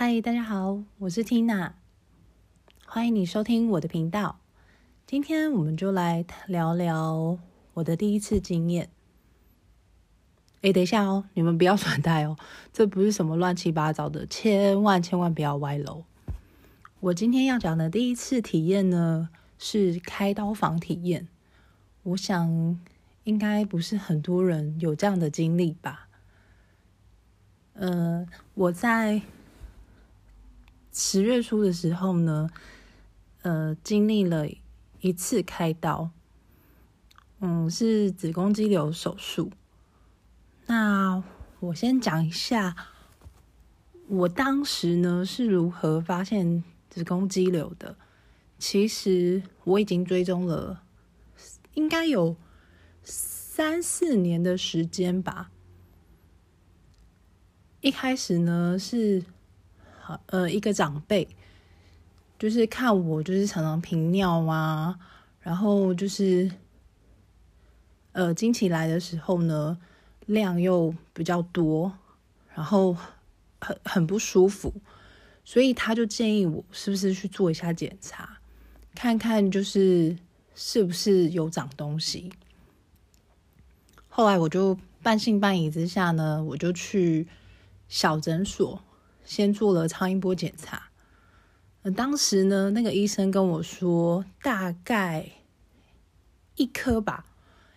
嗨，大家好，我是 Tina，欢迎你收听我的频道。今天我们就来聊聊我的第一次经验。哎，等一下哦，你们不要 转台哦，这不是什么乱七八糟的，千万千万不要歪楼。我今天要讲的第一次体验呢，是开刀房体验。我想应该不是很多人有这样的经历吧。呃，我在十月初的时候呢，呃，经历了一次开刀，嗯，是子宫肌瘤手术。那我先讲一下，我当时呢是如何发现子宫肌瘤的。其实我已经追踪了，应该有三四年的时间吧。一开始呢是，呃，一个长辈，就是看我就是常常频尿啊，然后就是，呃，经期来的时候呢，量又比较多，然后很很不舒服，所以他就建议我是不是去做一下检查，看看就是是不是有长东西。后来我就半信半疑之下呢，我就去。小诊所先做了超音波检查，呃，当时呢，那个医生跟我说，大概一颗吧，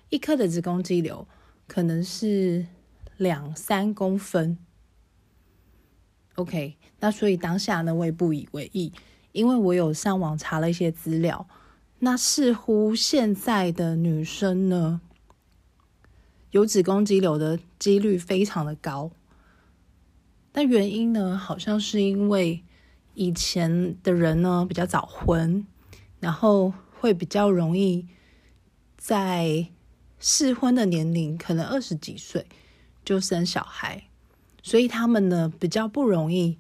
一颗的子宫肌瘤可能是两三公分。OK，那所以当下呢，我也不以为意，因为我有上网查了一些资料，那似乎现在的女生呢，有子宫肌瘤的几率非常的高。但原因呢，好像是因为以前的人呢比较早婚，然后会比较容易在适婚的年龄，可能二十几岁就生小孩，所以他们呢比较不容易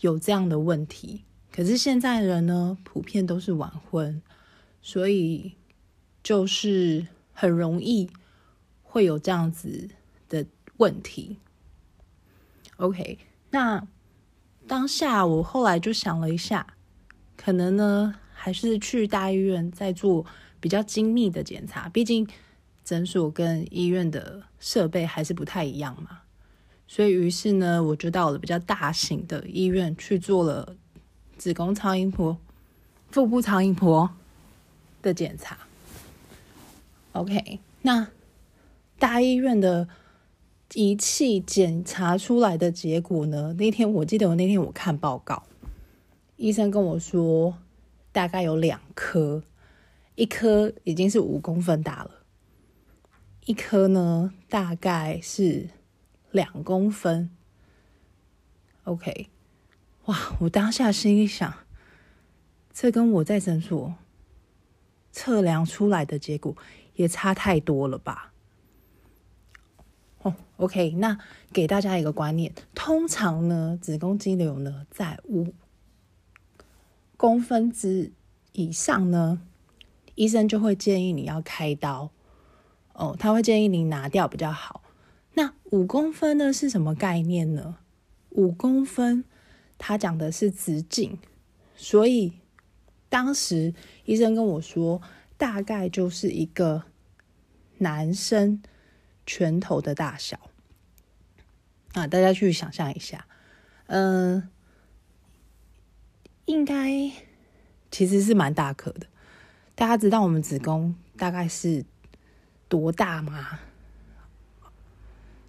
有这样的问题。可是现在人呢，普遍都是晚婚，所以就是很容易会有这样子的问题。OK。那当下我后来就想了一下，可能呢还是去大医院再做比较精密的检查，毕竟诊所跟医院的设备还是不太一样嘛。所以于是呢，我就到了比较大型的医院去做了子宫超音波、腹部超音波的检查。OK，那大医院的。仪器检查出来的结果呢？那天我记得，我那天我看报告，医生跟我说，大概有两颗，一颗已经是五公分大了，一颗呢大概是两公分。OK，哇！我当下心里想，这跟我在诊所测量出来的结果也差太多了吧？哦，OK，那给大家一个观念，通常呢，子宫肌瘤呢在五公分之以上呢，医生就会建议你要开刀。哦，他会建议你拿掉比较好。那五公分呢是什么概念呢？五公分，他讲的是直径，所以当时医生跟我说，大概就是一个男生。拳头的大小啊，大家去想象一下，嗯，应该其实是蛮大颗的。大家知道我们子宫大概是多大吗？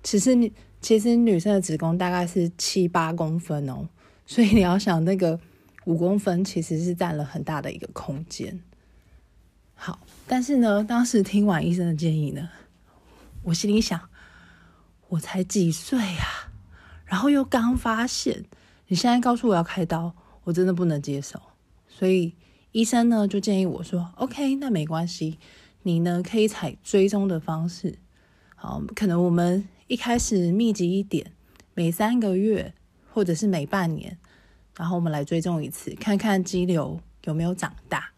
其实，其实女生的子宫大概是七八公分哦，所以你要想那个五公分，其实是占了很大的一个空间。好，但是呢，当时听完医生的建议呢。我心里想，我才几岁呀，然后又刚发现，你现在告诉我要开刀，我真的不能接受。所以医生呢就建议我说：“OK，那没关系，你呢可以采追踪的方式，好，可能我们一开始密集一点，每三个月或者是每半年，然后我们来追踪一次，看看肌瘤有没有长大。”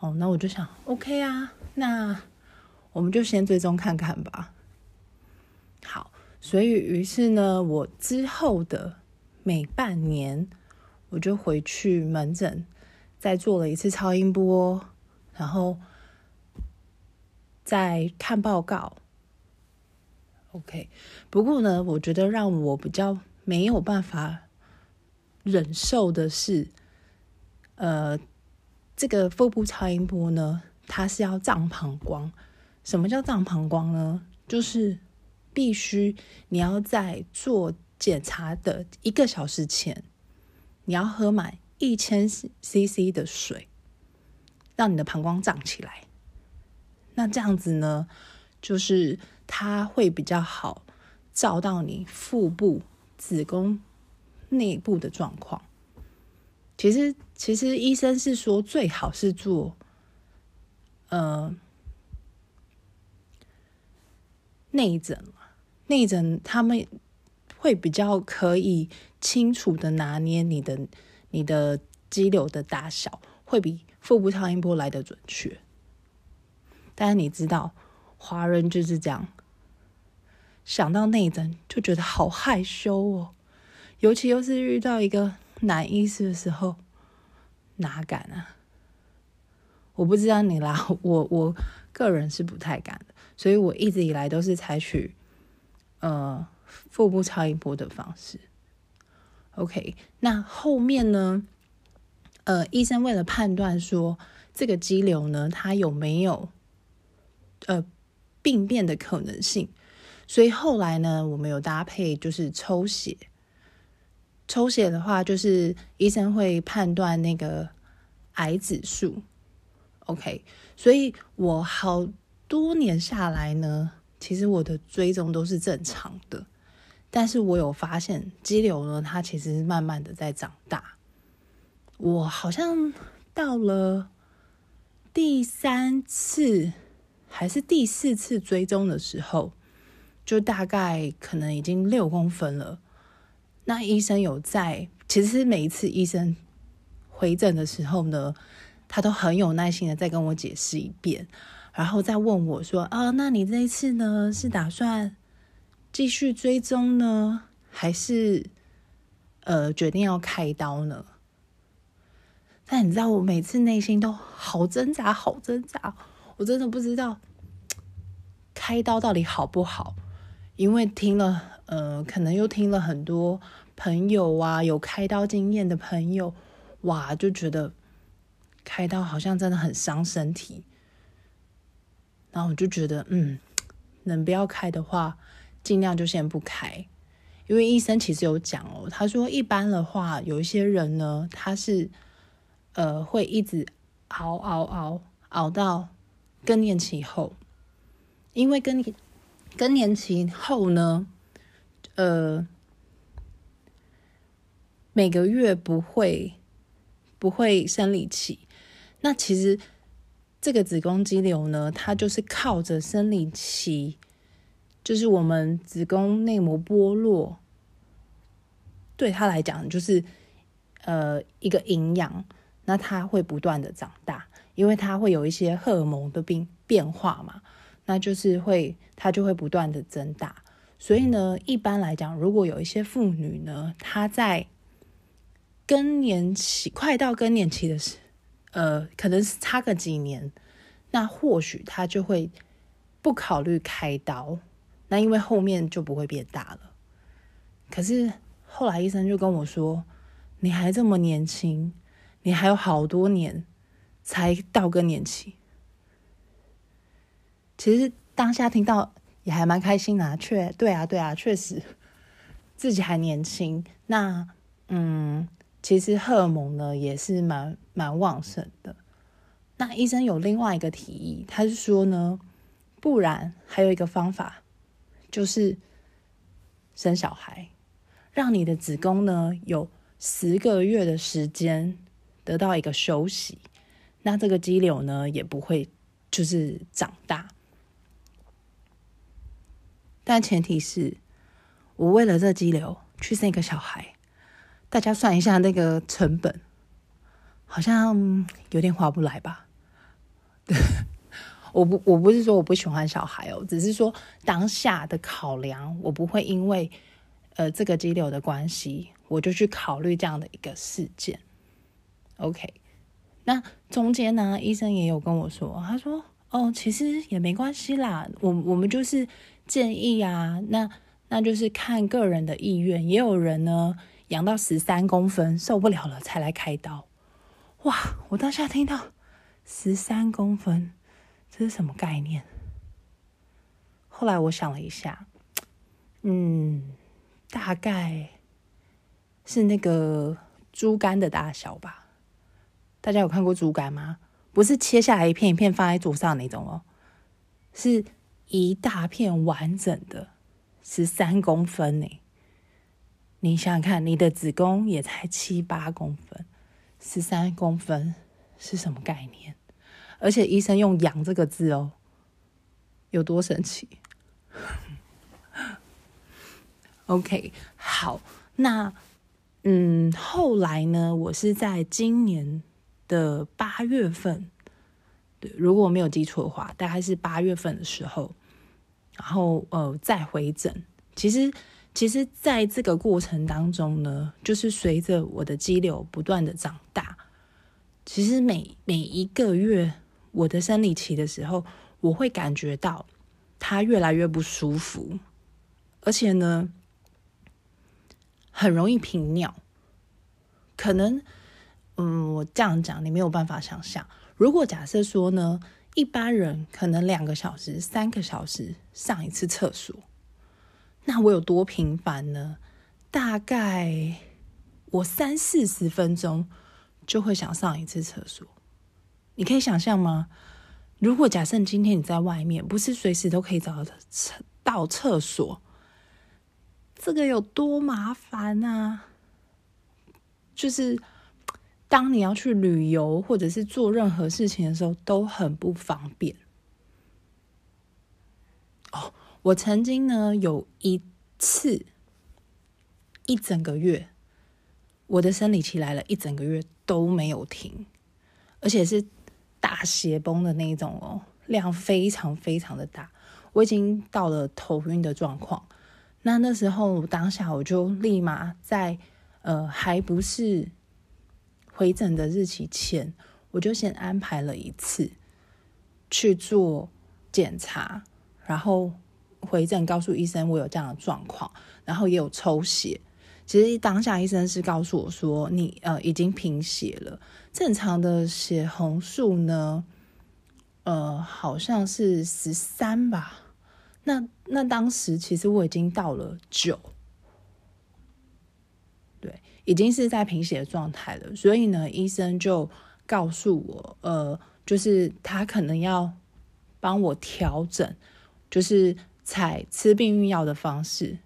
哦，那我就想，OK 啊，那。我们就先追踪看看吧。好，所以于是呢，我之后的每半年我就回去门诊，再做了一次超音波，然后再看报告。OK，不过呢，我觉得让我比较没有办法忍受的是，呃，这个腹部超音波呢，它是要胀膀胱。什么叫胀膀胱呢？就是必须你要在做检查的一个小时前，你要喝满一千 CC 的水，让你的膀胱胀起来。那这样子呢，就是。它会比较好照到你腹部子宫内部的状况。其实，其实医生是说最好是做呃内诊嘛内诊他们会比较可以清楚的拿捏你的你的肌瘤的大小，会比腹部超音波来的准确。但是你知道，华人就是这样。想到内诊就觉得好害羞哦，尤其又是遇到一个男医师的时候，哪敢啊？我不知道你啦，我我个人是不太敢，所以我一直以来都是采取呃腹部超音波的方式。OK，那后面呢？呃，医生为了判断说这个肌瘤呢，它有没有呃病变的可能性？所以后来呢，我们有搭配就是抽血。抽血的话，就是医生会判断那个癌指数。OK，所以我好多年下来呢，其实我的追踪都是正常的。但是我有发现肌瘤呢，它其实慢慢的在长大。我好像到了第三次还是第四次追踪的时候。就大概可能已经六公分了。那医生有在，其实每一次医生回诊的时候呢，他都很有耐心的再跟我解释一遍，然后再问我说：“啊，那你这一次呢，是打算继续追踪呢，还是呃决定要开刀呢？”但你知道，我每次内心都好挣扎，好挣扎，我真的不知道开刀到底好不好。因为听了，呃，可能又听了很多朋友啊，有开刀经验的朋友，哇，就觉得开刀好像真的很伤身体。然后我就觉得，嗯，能不要开的话，尽量就先不开。因为医生其实有讲哦，他说一般的话，有一些人呢，他是呃会一直熬熬熬熬到更年期后，因为更。更年期后呢，呃，每个月不会不会生理期。那其实这个子宫肌瘤呢，它就是靠着生理期，就是我们子宫内膜剥落，对它来讲就是呃一个营养。那它会不断的长大，因为它会有一些荷尔蒙的变变化嘛。那就是会，它就会不断的增大。所以呢，一般来讲，如果有一些妇女呢，她在更年期快到更年期的时，呃，可能是差个几年，那或许他就会不考虑开刀。那因为后面就不会变大了。可是后来医生就跟我说：“你还这么年轻，你还有好多年才到更年期。”其实当下听到也还蛮开心的，确对啊，对啊，确实自己还年轻。那嗯，其实荷尔蒙呢也是蛮蛮旺盛的。那医生有另外一个提议，他是说呢，不然还有一个方法，就是生小孩，让你的子宫呢有十个月的时间得到一个休息，那这个肌瘤呢也不会就是长大。但前提是我为了这肌瘤去生一个小孩，大家算一下那个成本，好像有点划不来吧？我不我不是说我不喜欢小孩哦，只是说当下的考量，我不会因为呃这个肌瘤的关系，我就去考虑这样的一个事件。OK，那中间呢，医生也有跟我说，他说哦，其实也没关系啦，我我们就是建议啊，那那就是看个人的意愿，也有人呢养到十三公分受不了了才来开刀。哇，我当下听到十三公分，这是什么概念？后来我想了一下，嗯，大概是那个猪肝的大小吧。大家有看过猪肝吗？不是切下来一片一片放在桌上那种哦，是一大片完整的，十三公分呢。你想想看，你的子宫也才七八公分，十三公分是什么概念？而且医生用“养”这个字哦，有多神奇？OK，好，那嗯，后来呢？我是在今年的八月份，对，如果我没有记错的话，大概是八月份的时候，然后呃再回诊。其实，其实在这个过程当中呢，就是随着我的肌瘤不断的长大，其实每每一个月我的生理期的时候，我会感觉到它越来越不舒服，而且呢。很容易频尿，可能，嗯，我这样讲你没有办法想象。如果假设说呢，一般人可能两个小时、三个小时上一次厕所，那我有多频繁呢？大概我三四十分钟就会想上一次厕所。你可以想象吗？如果假设今天你在外面，不是随时都可以找到厕到厕所。这个有多麻烦啊！就是当你要去旅游或者是做任何事情的时候，都很不方便。我曾经呢有一次一整个月，我的生理期来了一整个月都没有停，而且是大血崩的那种哦，量非常非常的大，我已经到了头晕的状况。那那时候当下我就立马在呃还不是回诊的日期前，我就先安排了一次去做检查，然后回诊告诉医生我有这样的状况，然后也有抽血。其实当下医生是告诉我说，你呃已经贫血了，正常的血红素呢，呃好像是十三吧。那那当时其实我已经到了九，对，已经是在贫血的状态了。所以呢，医生就告诉我，呃，就是他可能要帮我调整，就是采吃避孕药的方式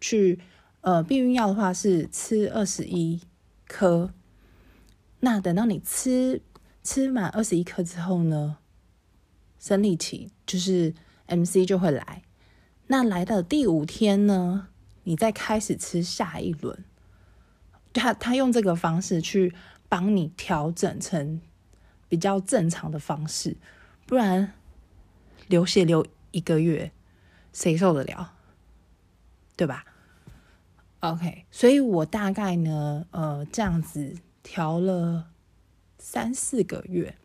去，呃，避孕药的话是吃二十一颗。那等到你吃吃满二十一颗之后呢，生理期就是。M C 就会来，那来到第五天呢，你再开始吃下一轮。他他用这个方式去帮你调整成比较正常的方式，不然流血流一个月，谁受得了？对吧？OK，所以我大概呢，呃，这样子调了三四个月，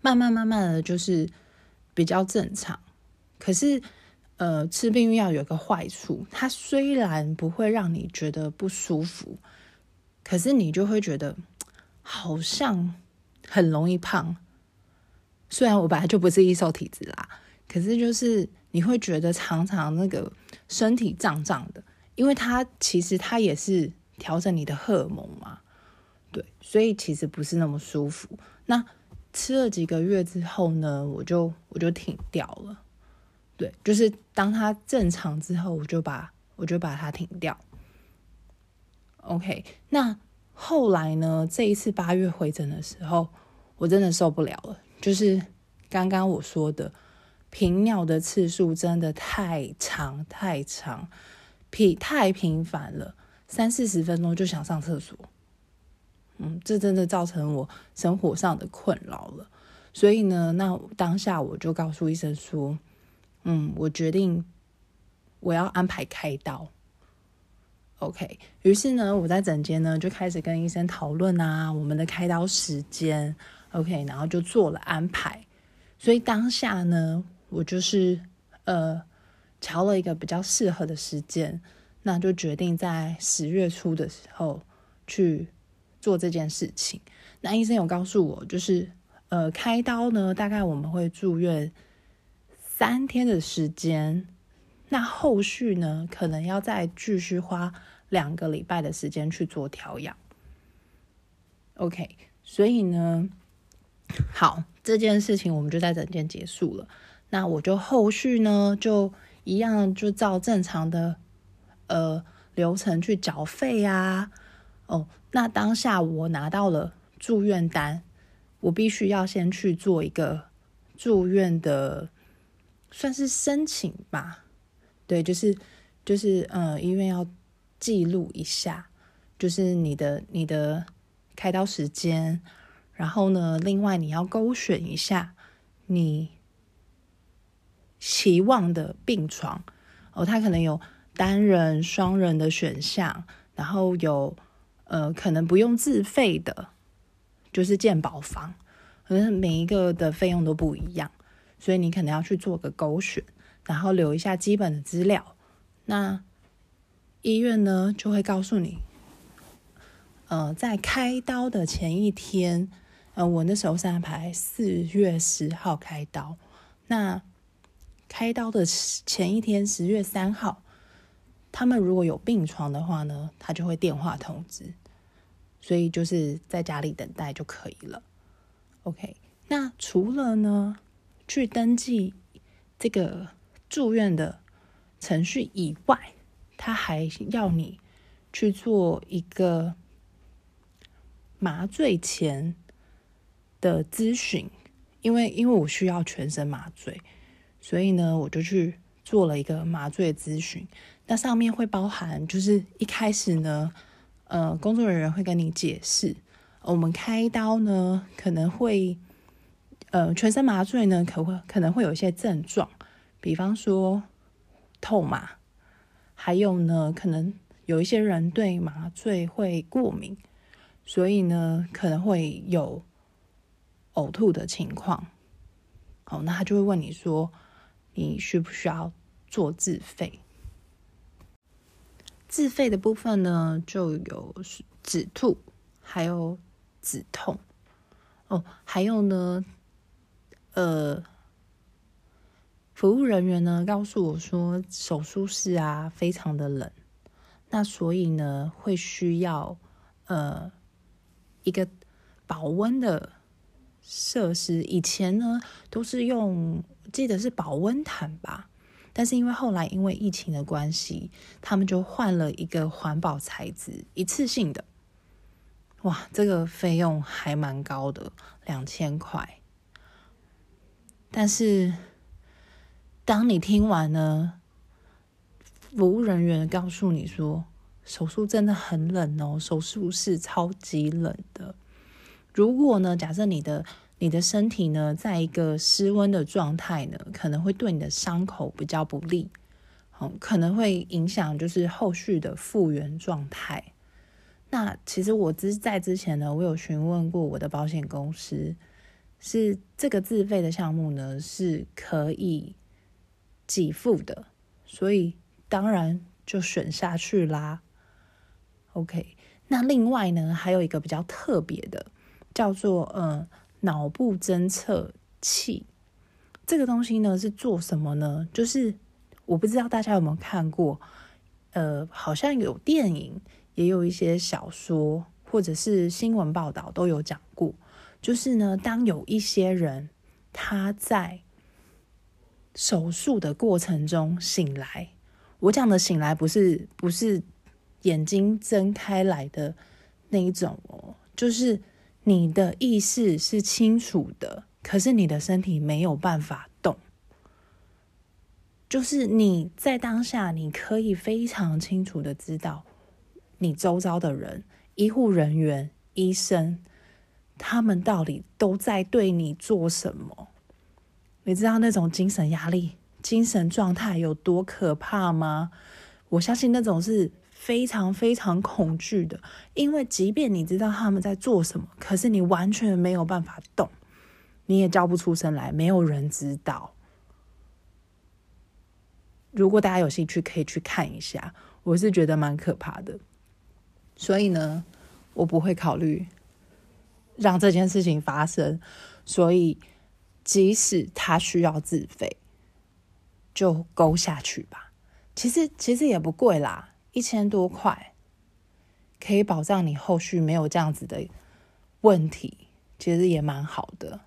慢慢慢慢的就是。比较正常，可是，呃，吃避孕药有个坏处，它虽然不会让你觉得不舒服，可是你就会觉得好像很容易胖。虽然我本来就不是易瘦体质啦，可是就是你会觉得常常那个身体胀胀的，因为它其实它也是调整你的荷尔蒙嘛，对，所以其实不是那么舒服。那吃了几个月之后呢，我就我就停掉了。对，就是当它正常之后，我就把我就把它停掉。OK，那后来呢？这一次八月回诊的时候，我真的受不了了。就是刚刚我说的频尿的次数真的太长太长，频太频繁了，三四十分钟就想上厕所。嗯，这真的造成我生活上的困扰了。所以呢，那当下我就告诉医生说：“嗯，我决定我要安排开刀。” OK，于是呢，我在诊间呢就开始跟医生讨论啊，我们的开刀时间，OK，然后就做了安排。所以当下呢，我就是呃，瞧了一个比较适合的时间，那就决定在十月初的时候去做这件事情。那医生有告诉我，就是呃，开刀呢，大概我们会住院三天的时间，那后续呢，可能要再继续花两个礼拜的时间去做调养。OK，所以呢。好，这件事情我们就在整件结束了。那我就后续呢，就一样，就照正常的呃流程去缴费啊。哦，那当下我拿到了住院单，我必须要先去做一个住院的，算是申请吧。对，就是就是呃，医院要记录一下，就是你的你的开刀时间。然后呢，另外你要勾选一下你期望的病床哦，它可能有单人、双人的选项，然后有呃可能不用自费的，就是健保房，可能每一个的费用都不一样，所以你可能要去做个勾选，然后留一下基本的资料。那医院呢就会告诉你，呃，在开刀的前一天。呃，我那时候是安排四月十号开刀，那开刀的前一天，十月三号，他们如果有病床的话呢，他就会电话通知，所以就是在家里等待就可以了。OK，那除了呢去登记这个住院的程序以外，他还要你去做一个麻醉前。的咨询，因为因为我需要全身麻醉，所以呢，我就去做了一个麻醉咨询。那上面会包含，就是一开始呢，呃，工作人员会跟你解释，我们开刀呢可能会，呃，全身麻醉呢可会可能会有一些症状，比方说痛麻，还有呢，可能有一些人对麻醉会过敏，所以呢，可能会有。呕吐的情况，好，那他就会问你说，你需不需要做自费？自费的部分呢，就有止吐，还有止痛，哦，还有呢，呃，服务人员呢告诉我说，手术室啊非常的冷，那所以呢会需要呃一个保温的。设施以前呢都是用，记得是保温毯吧，但是因为后来因为疫情的关系，他们就换了一个环保材质，一次性的。哇，这个费用还蛮高的，两千块。但是当你听完呢，服务人员告诉你说，手术真的很冷哦，手术室超级冷的。如果呢，假设你的你的身体呢，在一个失温的状态呢，可能会对你的伤口比较不利，好，可能会影响就是后续的复原状态。那其实我之在之前呢，我有询问过我的保险公司，是这个自费的项目呢是可以给付的，所以当然就选下去啦。OK，那另外呢，还有一个比较特别的。叫做呃脑部侦测器，这个东西呢是做什么呢？就是我不知道大家有没有看过，呃，好像有电影，也有一些小说或者是新闻报道都有讲过。就是呢，当有一些人他在手术的过程中醒来，我讲的醒来不是不是眼睛睁开来的那一种哦，就是。你的意识是清楚的，可是你的身体没有办法动。就是你在当下，你可以非常清楚的知道，你周遭的人、医护人员、医生，他们到底都在对你做什么？你知道那种精神压力、精神状态有多可怕吗？我相信那种是非常非常恐惧的，因为即便你知道他们在做什么，可是你完全没有办法动，你也叫不出声来，没有人知道。如果大家有兴趣，可以去看一下，我是觉得蛮可怕的。所以呢，我不会考虑让这件事情发生。所以，即使他需要自费，就勾下去吧。其实，其实也不贵啦。一千多块，可以保障你后续没有这样子的问题，其实也蛮好的。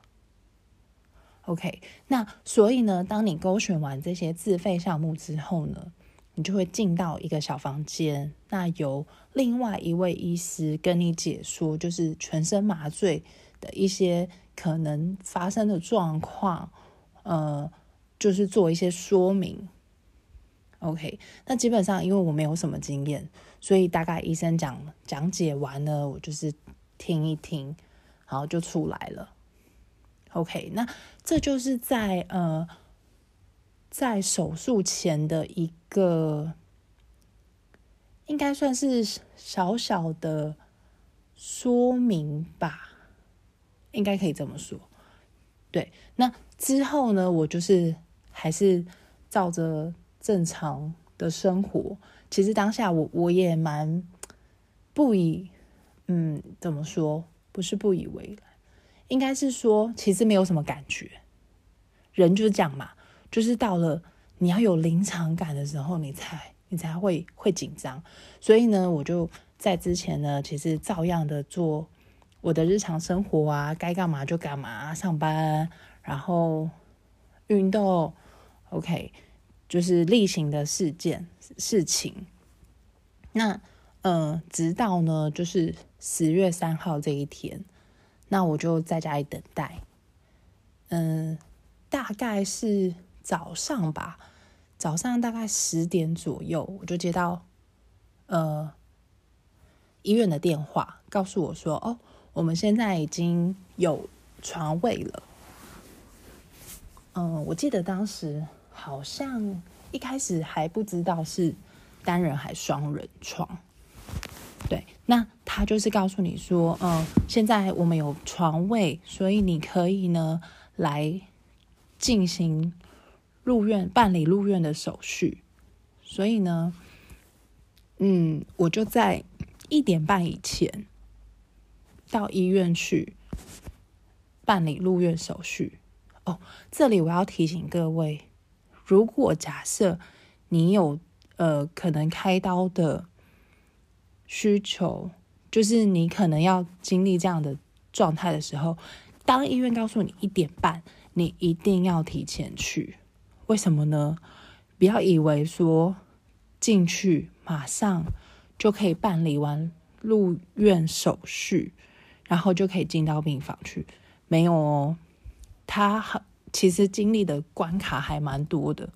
OK，那所以呢，当你勾选完这些自费项目之后呢，你就会进到一个小房间，那由另外一位医师跟你解说，就是全身麻醉的一些可能发生的状况，呃，就是做一些说明。OK，那基本上因为我没有什么经验，所以大概医生讲讲解完了，我就是听一听，然后就出来了。OK，那这就是在呃在手术前的一个，应该算是小小的说明吧，应该可以这么说。对，那之后呢，我就是还是照着。正常的生活，其实当下我我也蛮不以，嗯，怎么说？不是不以为然，应该是说，其实没有什么感觉。人就是这样嘛，就是到了你要有临场感的时候，你才你才会会紧张。所以呢，我就在之前呢，其实照样的做我的日常生活啊，该干嘛就干嘛，上班，然后运动，OK。就是例行的事件事情，那呃，直到呢，就是十月三号这一天，那我就在家里等待。嗯，大概是早上吧，早上大概十点左右，我就接到呃医院的电话，告诉我说：“哦，我们现在已经有床位了。”嗯，我记得当时。好像一开始还不知道是单人还双人床，对，那他就是告诉你说，嗯，现在我们有床位，所以你可以呢来进行入院办理入院的手续，所以呢，嗯，我就在一点半以前到医院去办理入院手续。哦，这里我要提醒各位。如果假设你有呃可能开刀的需求，就是你可能要经历这样的状态的时候，当医院告诉你一点半，你一定要提前去。为什么呢？不要以为说进去马上就可以办理完入院手续，然后就可以进到病房去，没有哦，他很。其实经历的关卡还蛮多的。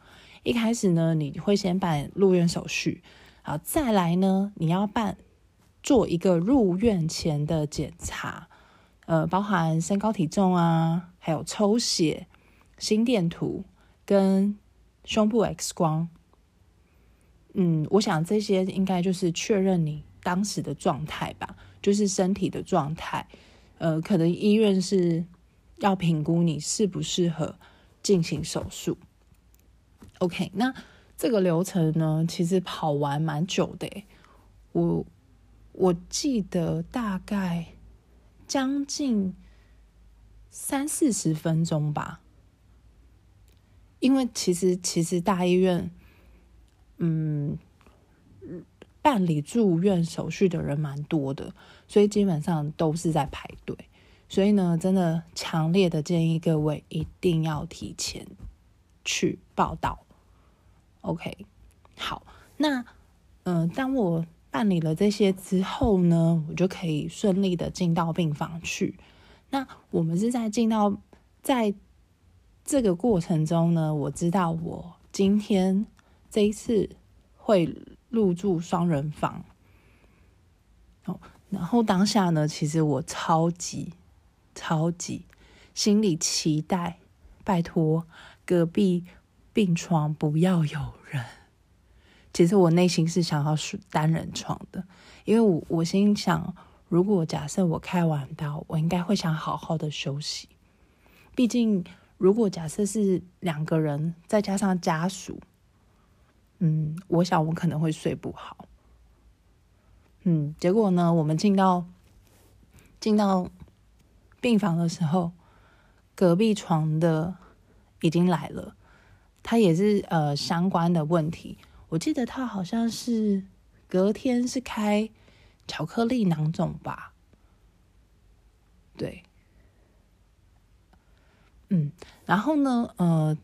一开始呢，你会先办入院手续，好，再来呢，你要办做一个入院前的检查，呃，包含身高体重啊，还有抽血、心电图跟胸部 X 光。嗯，我想这些应该就是确认你当时的状态吧，就是身体的状态。呃，可能医院是。要评估你适不适合进行手术。OK，那这个流程呢，其实跑完蛮久的，我我记得大概将近三四十分钟吧。因为其实其实大医院，嗯，办理住院手续的人蛮多的，所以基本上都是在排队。所以呢，真的强烈的建议各位一定要提前去报道。OK，好，那嗯，当我办理了这些之后呢，我就可以顺利的进到病房去。那我们是在进到在这个过程中呢，我知道我今天这一次会入住双人房。哦，然后当下呢，其实我超级。超级心里期待，拜托隔壁病床不要有人，其实我内心是想要睡单人床的，因为我我心想，如果假设我开完刀，我应该会想好好的休息。毕竟，如果假设是两个人再加上家属，嗯，我想我可能会睡不好。嗯，结果呢，我们进到进到病房的时候，隔壁床的已经来了，他也是呃相关的问题。我记得他好像是隔天是开巧克力囊肿吧，对，嗯，然后呢，呃，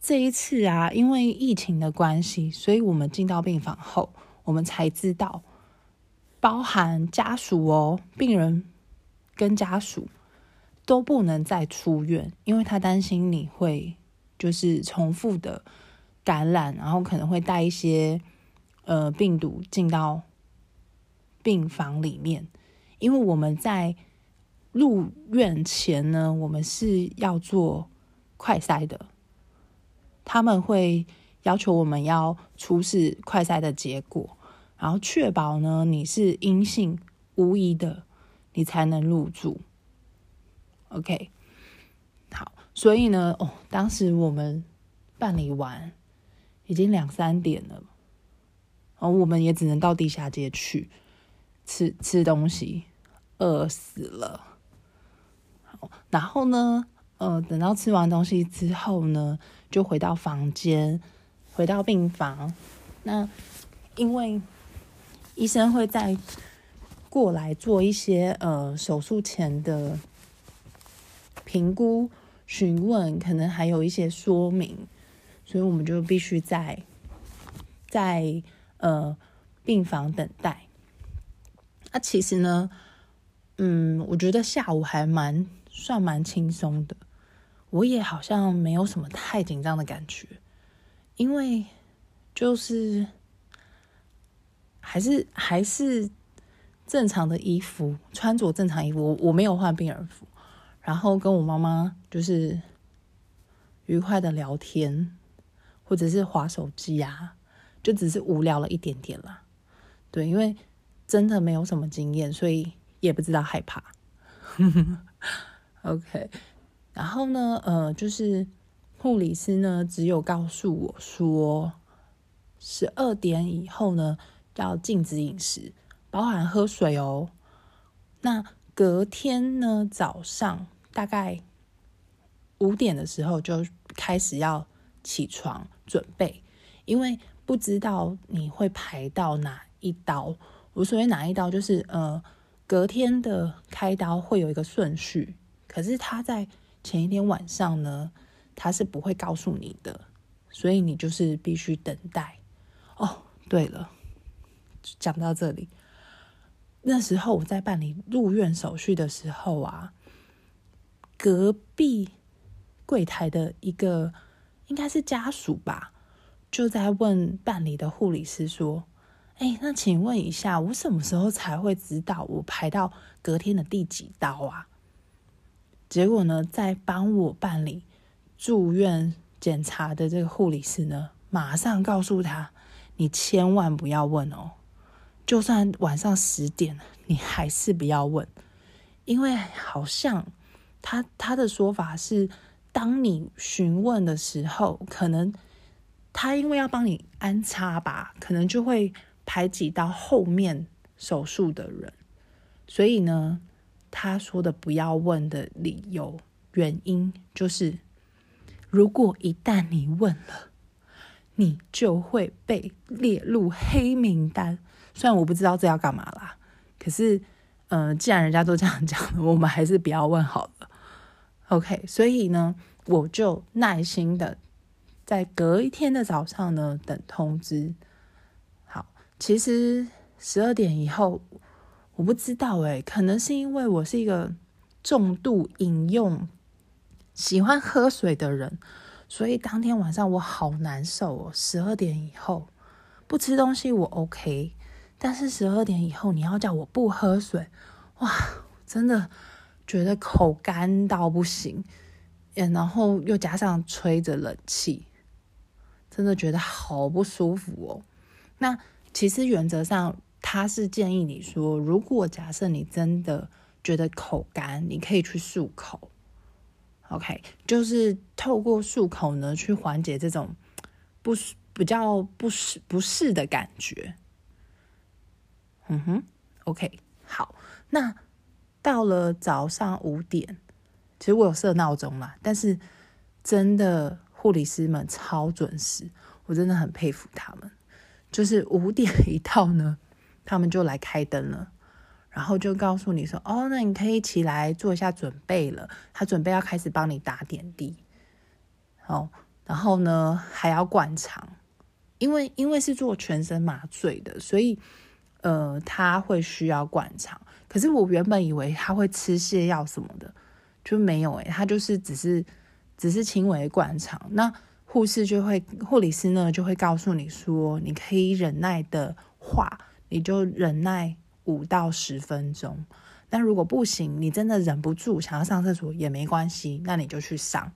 这一次啊，因为疫情的关系，所以我们进到病房后，我们才知道，包含家属哦，病人跟家属都不能再出院，因为他担心你会就是重复的。感染，然后可能会带一些呃病毒进到病房里面，因为我们在入院前呢，我们是要做快筛的，他们会要求我们要出示快筛的结果，然后确保呢你是阴性无疑的，你才能入住。OK，好，所以呢，哦，当时我们办理完。已经两三点了，然后我们也只能到地下街去吃吃东西，饿死了。好，然后呢，呃，等到吃完东西之后呢，就回到房间，回到病房。那因为医生会在过来做一些呃手术前的评估、询问，可能还有一些说明。所以我们就必须在在呃病房等待。那其实呢，嗯，我觉得下午还蛮算蛮轻松的，我也好像没有什么太紧张的感觉，因为就是还是还是正常的衣服，穿着正常衣服，我我没有换病人服，然后跟我妈妈就是愉快的聊天。或者是划手机啊，就只是无聊了一点点啦。对，因为真的没有什么经验，所以也不知道害怕。OK，然后呢，呃，就是护理师呢，只有告诉我说，十二点以后呢要禁止饮食，包含喝水哦。那隔天呢早上大概五点的时候就开始要起床。准备，因为不知道你会排到哪一刀。我所谓哪一刀，就是呃，隔天的开刀会有一个顺序，可是他在前一天晚上呢，他是不会告诉你的，所以你就是必须等待。哦，对了，讲到这里，那时候我在办理入院手续的时候啊，隔壁柜台的一个。应该是家属吧，就在问办理的护理师说：“哎，那请问一下，我什么时候才会知道我排到隔天的第几刀啊？”结果呢，在帮我办理住院检查的这个护理师呢，马上告诉他：“你千万不要问哦，就算晚上十点，你还是不要问，因为好像他他的说法是。”当你询问的时候，可能他因为要帮你安插吧，可能就会排挤到后面手术的人，所以呢，他说的不要问的理由原因就是，如果一旦你问了，你就会被列入黑名单。虽然我不知道这要干嘛啦，可是，嗯，既然人家都这样讲了，我们还是不要问好了。OK，所以呢。我就耐心的在隔一天的早上呢等通知。好，其实十二点以后我不知道诶，可能是因为我是一个重度饮用、喜欢喝水的人，所以当天晚上我好难受哦。十二点以后不吃东西我 OK，但是十二点以后你要叫我不喝水，哇，真的觉得口干到不行。然后又加上吹着冷气，真的觉得好不舒服哦。那其实原则上，他是建议你说，如果假设你真的觉得口干，你可以去漱口。OK，就是透过漱口呢，去缓解这种不比较不适不适的感觉。嗯哼，OK，好，那到了早上五点，其实我有设闹钟嘛，但是真的护理师们超准时，我真的很佩服他们。就是五点一到呢，他们就来开灯了。然后就告诉你说：“哦，那你可以起来做一下准备了。他准备要开始帮你打点滴，哦，然后呢还要灌肠，因为因为是做全身麻醉的，所以呃他会需要灌肠。可是我原本以为他会吃泻药什么的，就没有诶，他就是只是只是轻微灌肠。那护士就会护理师呢就会告诉你说，你可以忍耐的话，你就忍耐。”五到十分钟，那如果不行，你真的忍不住想要上厕所也没关系，那你就去上，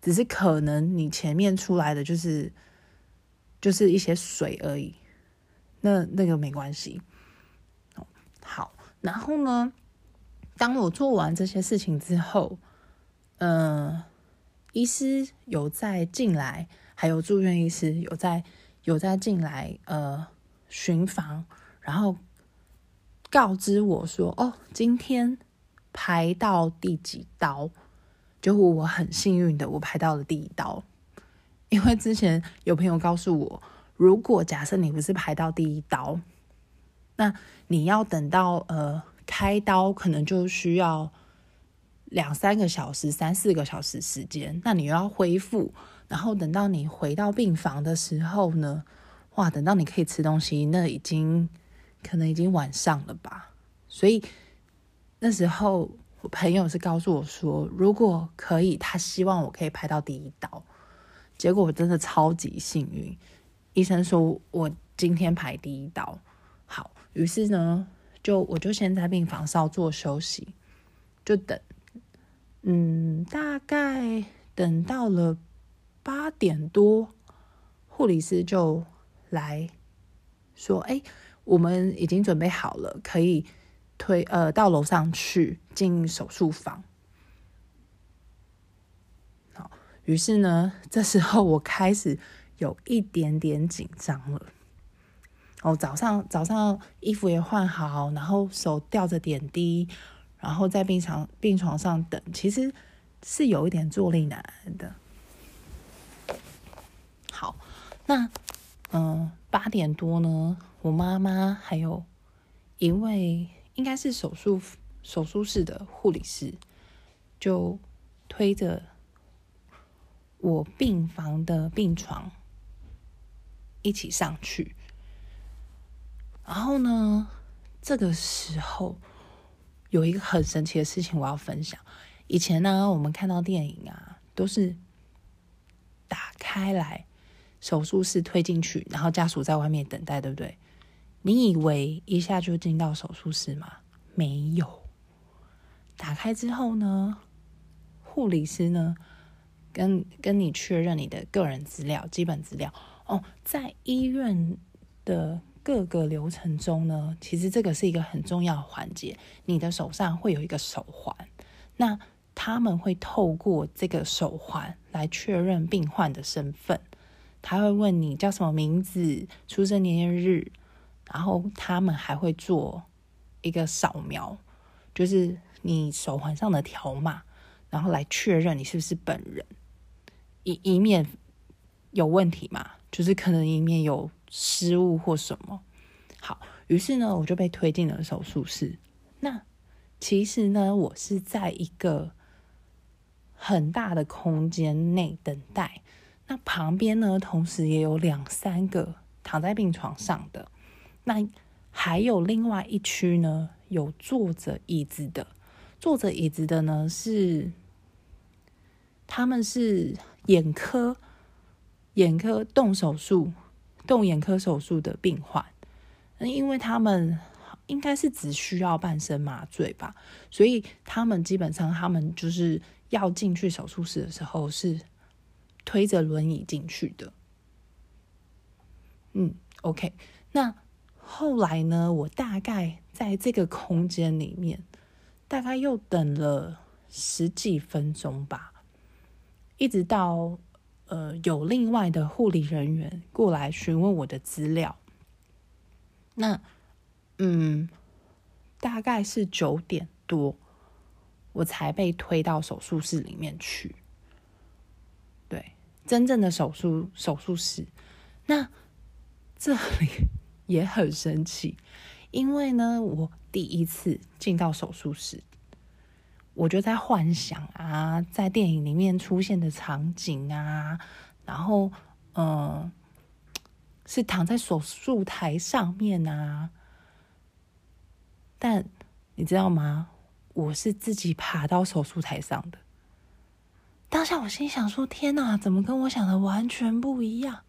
只是可能你前面出来的就是就是一些水而已，那那个没关系。好，然后呢，当我做完这些事情之后，嗯，医师有在进来，还有住院医师有在有在进来，呃，巡房，然后。告知我说：“哦，今天排到第几刀？就我很幸运的，我排到了第一刀。因为之前有朋友告诉我，如果假设你不是排到第一刀，那你要等到呃开刀，可能就需要两三个小时、三四个小时时间。那你又要恢复，然后等到你回到病房的时候呢？哇，等到你可以吃东西，那已经……可能已经晚上了吧，所以那时候我朋友是告诉我说，如果可以，他希望我可以排到第一刀。结果我真的超级幸运，医生说我今天排第一刀。好，于是呢，就我就先在病房稍作休息，就等，嗯，大概等到了八点多，护理师就来说，哎。我们已经准备好了，可以推呃到楼上去进手术房。好，于是呢，这时候我开始有一点点紧张了。哦，早上早上衣服也换好，然后手吊着点滴，然后在病床病床上等，其实是有一点坐立难安的。好，那嗯八点多呢？我妈妈还有一位应该是手术手术室的护理师，就推着我病房的病床一起上去。然后呢，这个时候有一个很神奇的事情我要分享。以前呢，我们看到电影啊，都是打开来手术室推进去，然后家属在外面等待，对不对？你以为一下就进到手术室吗？没有。打开之后呢，护理师呢，跟跟你确认你的个人资料、基本资料。哦，在医院的各个流程中呢，其实这个是一个很重要的环节。你的手上会有一个手环，那他们会透过这个手环来确认病患的身份。他会问你叫什么名字、出生年月日。然后他们还会做一个扫描，就是你手环上的条码，然后来确认你是不是本人，以以免有问题嘛？就是可能一面有失误或什么。好，于是呢，我就被推进了手术室。那其实呢，我是在一个很大的空间内等待。那旁边呢，同时也有两三个躺在病床上的。那还有另外一区呢，有坐着椅子的，坐着椅子的呢是，他们是眼科，眼科动手术，动眼科手术的病患，那因为他们应该是只需要半身麻醉吧，所以他们基本上他们就是要进去手术室的时候是推着轮椅进去的。嗯，OK。那后来呢，我大概在这个空间里面，大概又等了十几分钟吧，一直到呃有另外的护理人员过来询问我的资料。那嗯，大概是九点多，我才被推到手术室里面去。对，真正的手术手术室。那这里也很神奇，因为呢，我第一次进到手术室，我就在幻想啊，在电影里面出现的场景啊，然后嗯，是躺在手术台上面啊。但你知道吗？我是自己爬到手术台上的。当下我心想说：“天哪，怎么跟我想的完全不一样？”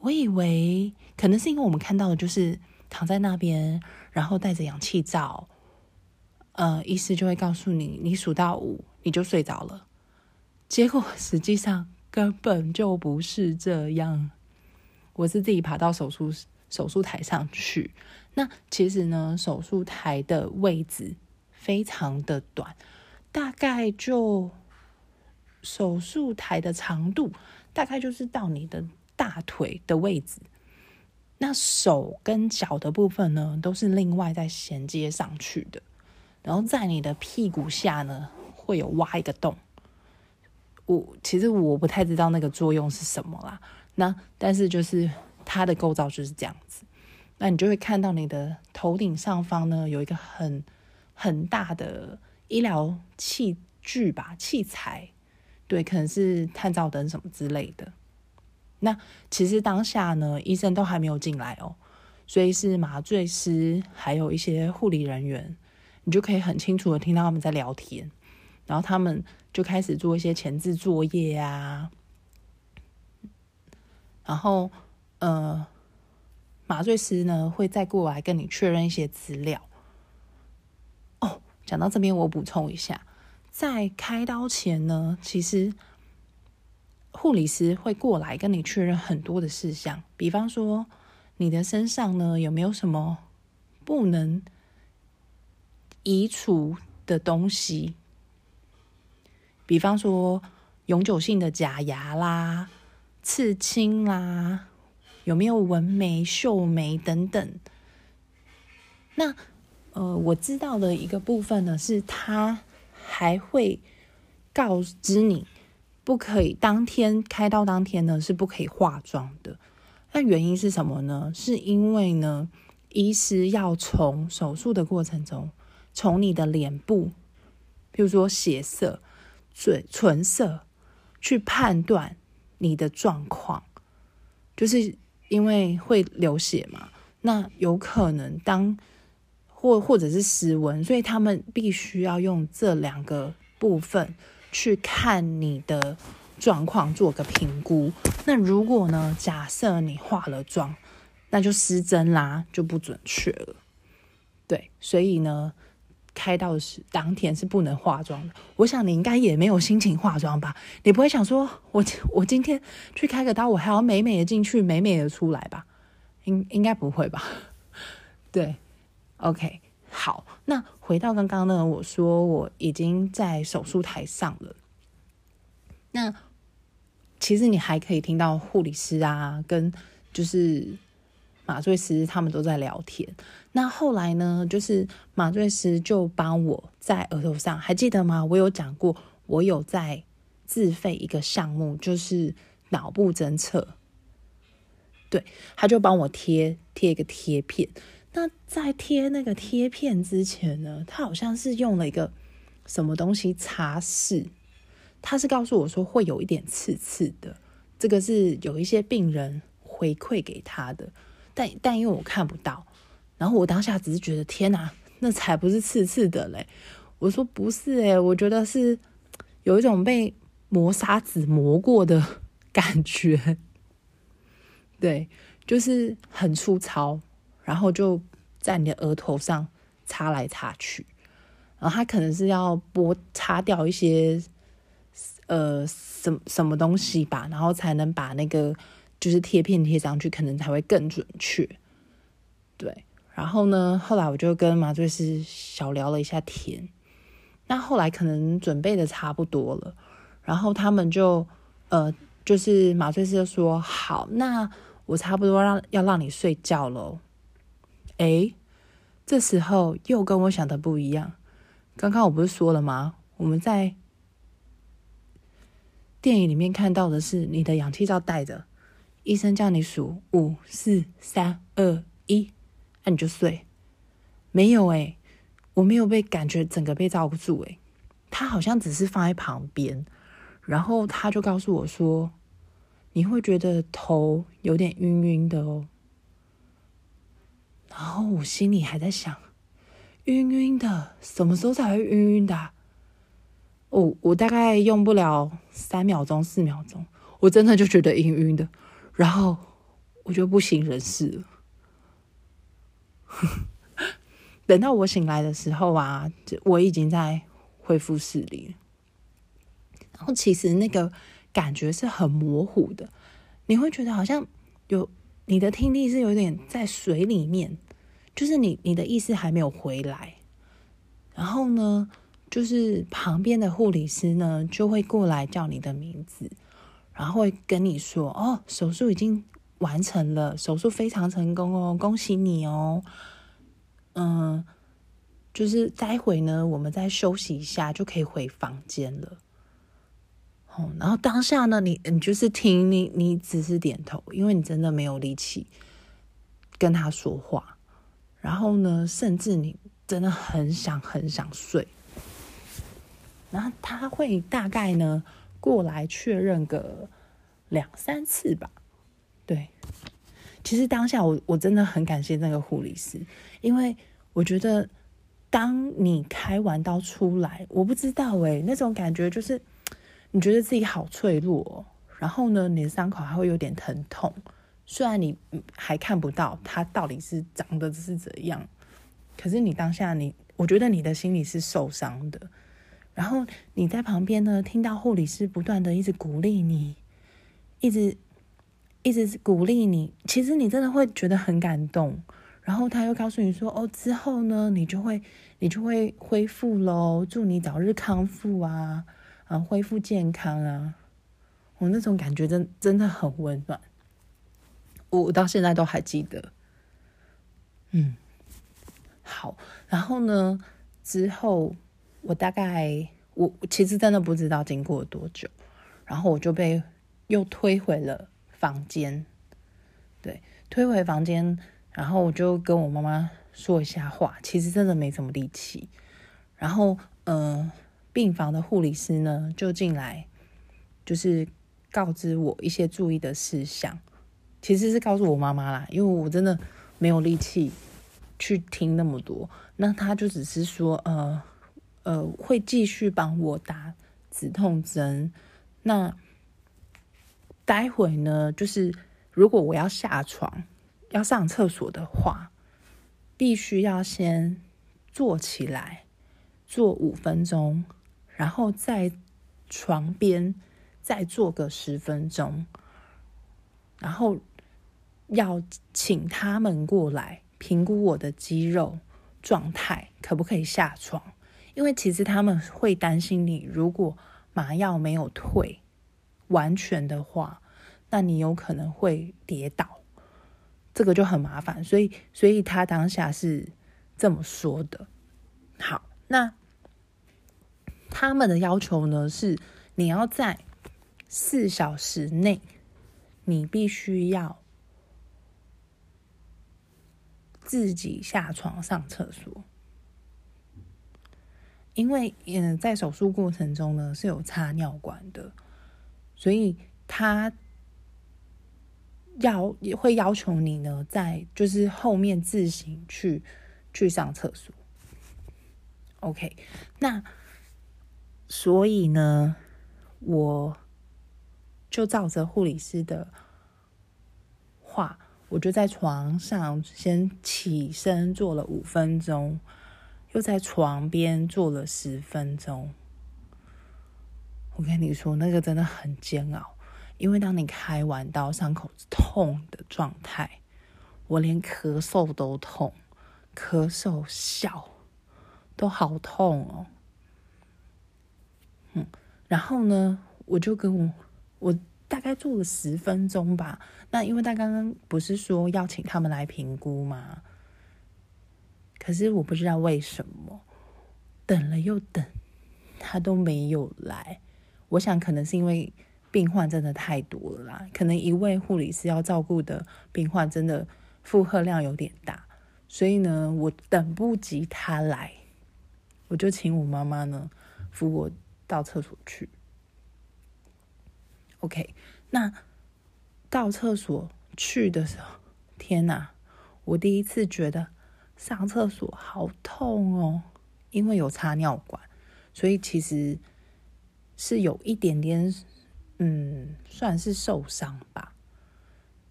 我以为可能是因为我们看到的就是躺在那边，然后带着氧气罩，呃，医师就会告诉你，你数到五你就睡着了。结果实际上根本就不是这样。我是自己爬到手术手术台上去。那其实呢，手术台的位置非常的短，大概就手术台的长度大概就是到你的。大腿的位置，那手跟脚的部分呢，都是另外再衔接上去的。然后在你的屁股下呢，会有挖一个洞。我其实我不太知道那个作用是什么啦。那但是就是它的构造就是这样子。那你就会看到你的头顶上方呢，有一个很很大的医疗器具吧，器材，对，可能是探照灯什么之类的。那其实当下呢，医生都还没有进来哦，所以是麻醉师还有一些护理人员，你就可以很清楚的听到他们在聊天，然后他们就开始做一些前置作业啊，然后呃，麻醉师呢会再过来跟你确认一些资料。哦，讲到这边我补充一下，在开刀前呢，其实。护理师会过来跟你确认很多的事项，比方说你的身上呢有没有什么不能移除的东西，比方说永久性的假牙啦、刺青啦，有没有纹眉、绣眉等等。那呃，我知道的一个部分呢，是他还会告知你。不可以当天开刀当天呢是不可以化妆的，那原因是什么呢？是因为呢，医师要从手术的过程中，从你的脸部，比如说血色、嘴唇色，去判断你的状况，就是因为会流血嘛，那有可能当或或者是失温，所以他们必须要用这两个部分。去看你的状况，做个评估。那如果呢？假设你化了妆，那就失真啦，就不准确了。对，所以呢，开刀时当天是不能化妆的。我想你应该也没有心情化妆吧？你不会想说，我我今天去开个刀，我还要美美的进去，美美的出来吧？应应该不会吧？对，OK。好，那回到刚刚呢？我说我已经在手术台上了。那其实你还可以听到护理师啊，跟就是麻醉师他们都在聊天。那后来呢，就是麻醉师就帮我在额头上，还记得吗？我有讲过，我有在自费一个项目，就是脑部侦测。对，他就帮我贴贴一个贴片。那在贴那个贴片之前呢，他好像是用了一个什么东西擦拭，他是告诉我说会有一点刺刺的，这个是有一些病人回馈给他的，但但因为我看不到，然后我当下只是觉得天哪，那才不是刺刺的嘞，我说不是诶，我觉得是有一种被磨砂纸磨过的感觉，对，就是很粗糙。然后就在你的额头上擦来擦去，然后他可能是要剥擦掉一些呃什什么东西吧，然后才能把那个就是贴片贴上去，可能才会更准确。对，然后呢，后来我就跟麻醉师小聊了一下天。那后来可能准备的差不多了，然后他们就呃，就是麻醉师就说好，那我差不多让要让你睡觉喽。诶，这时候又跟我想的不一样。刚刚我不是说了吗？我们在电影里面看到的是你的氧气罩带着，医生叫你数五四三二一，那你就睡。没有诶，我没有被感觉整个被罩不住诶，他好像只是放在旁边，然后他就告诉我说，你会觉得头有点晕晕的哦。然后我心里还在想，晕晕的，什么时候才会晕晕的？我我大概用不了三秒钟、四秒钟，我真的就觉得晕晕的，然后我就不省人事了。等到我醒来的时候啊，我已经在恢复视力，然后其实那个感觉是很模糊的，你会觉得好像有你的听力是有点在水里面，就是你你的意识还没有回来，然后呢？就是旁边的护理师呢，就会过来叫你的名字，然后会跟你说：“哦，手术已经完成了，手术非常成功哦，恭喜你哦。”嗯，就是待会呢，我们再休息一下，就可以回房间了。哦，然后当下呢，你你就是听你，你只是点头，因为你真的没有力气跟他说话。然后呢，甚至你真的很想很想睡。然后他会大概呢过来确认个两三次吧，对。其实当下我我真的很感谢那个护理师，因为我觉得当你开完刀出来，我不知道诶，那种感觉就是你觉得自己好脆弱，然后呢你的伤口还会有点疼痛，虽然你还看不到它到底是长的是怎样，可是你当下你我觉得你的心里是受伤的。然后你在旁边呢，听到护理师不断的一直鼓励你，一直一直鼓励你，其实你真的会觉得很感动。然后他又告诉你说：“哦，之后呢，你就会你就会恢复喽，祝你早日康复啊，啊，恢复健康啊。”我那种感觉真真的很温暖，我到现在都还记得。嗯，好，然后呢，之后。我大概我其实真的不知道经过了多久，然后我就被又推回了房间，对，推回房间，然后我就跟我妈妈说一下话，其实真的没什么力气。然后，嗯，病房的护理师呢就进来，就是告知我一些注意的事项，其实是告诉我妈妈啦，因为我真的没有力气去听那么多，那他就只是说，呃。呃，会继续帮我打止痛针。那待会呢，就是如果我要下床要上厕所的话，必须要先坐起来，坐五分钟，然后在床边再坐个十分钟，然后要请他们过来评估我的肌肉状态，可不可以下床。因为其实他们会担心你，如果麻药没有退完全的话，那你有可能会跌倒，这个就很麻烦。所以，所以他当下是这么说的。好，那他们的要求呢是，你要在四小时内，你必须要自己下床上厕所。因为嗯，在手术过程中呢是有插尿管的，所以他要也会要求你呢，在就是后面自行去去上厕所。OK，那所以呢，我就照着护理师的话，我就在床上先起身坐了五分钟。又在床边坐了十分钟，我跟你说，那个真的很煎熬，因为当你开完刀，伤口痛的状态，我连咳嗽都痛，咳嗽笑都好痛哦。嗯，然后呢，我就跟我我大概做了十分钟吧。那因为他刚刚不是说要请他们来评估吗？可是我不知道为什么，等了又等，他都没有来。我想可能是因为病患真的太多了啦，可能一位护理师要照顾的病患真的负荷量有点大，所以呢，我等不及他来，我就请我妈妈呢扶我到厕所去。OK，那到厕所去的时候，天哪！我第一次觉得上厕所好痛哦，因为有插尿管，所以其实。是有一点点，嗯，算是受伤吧。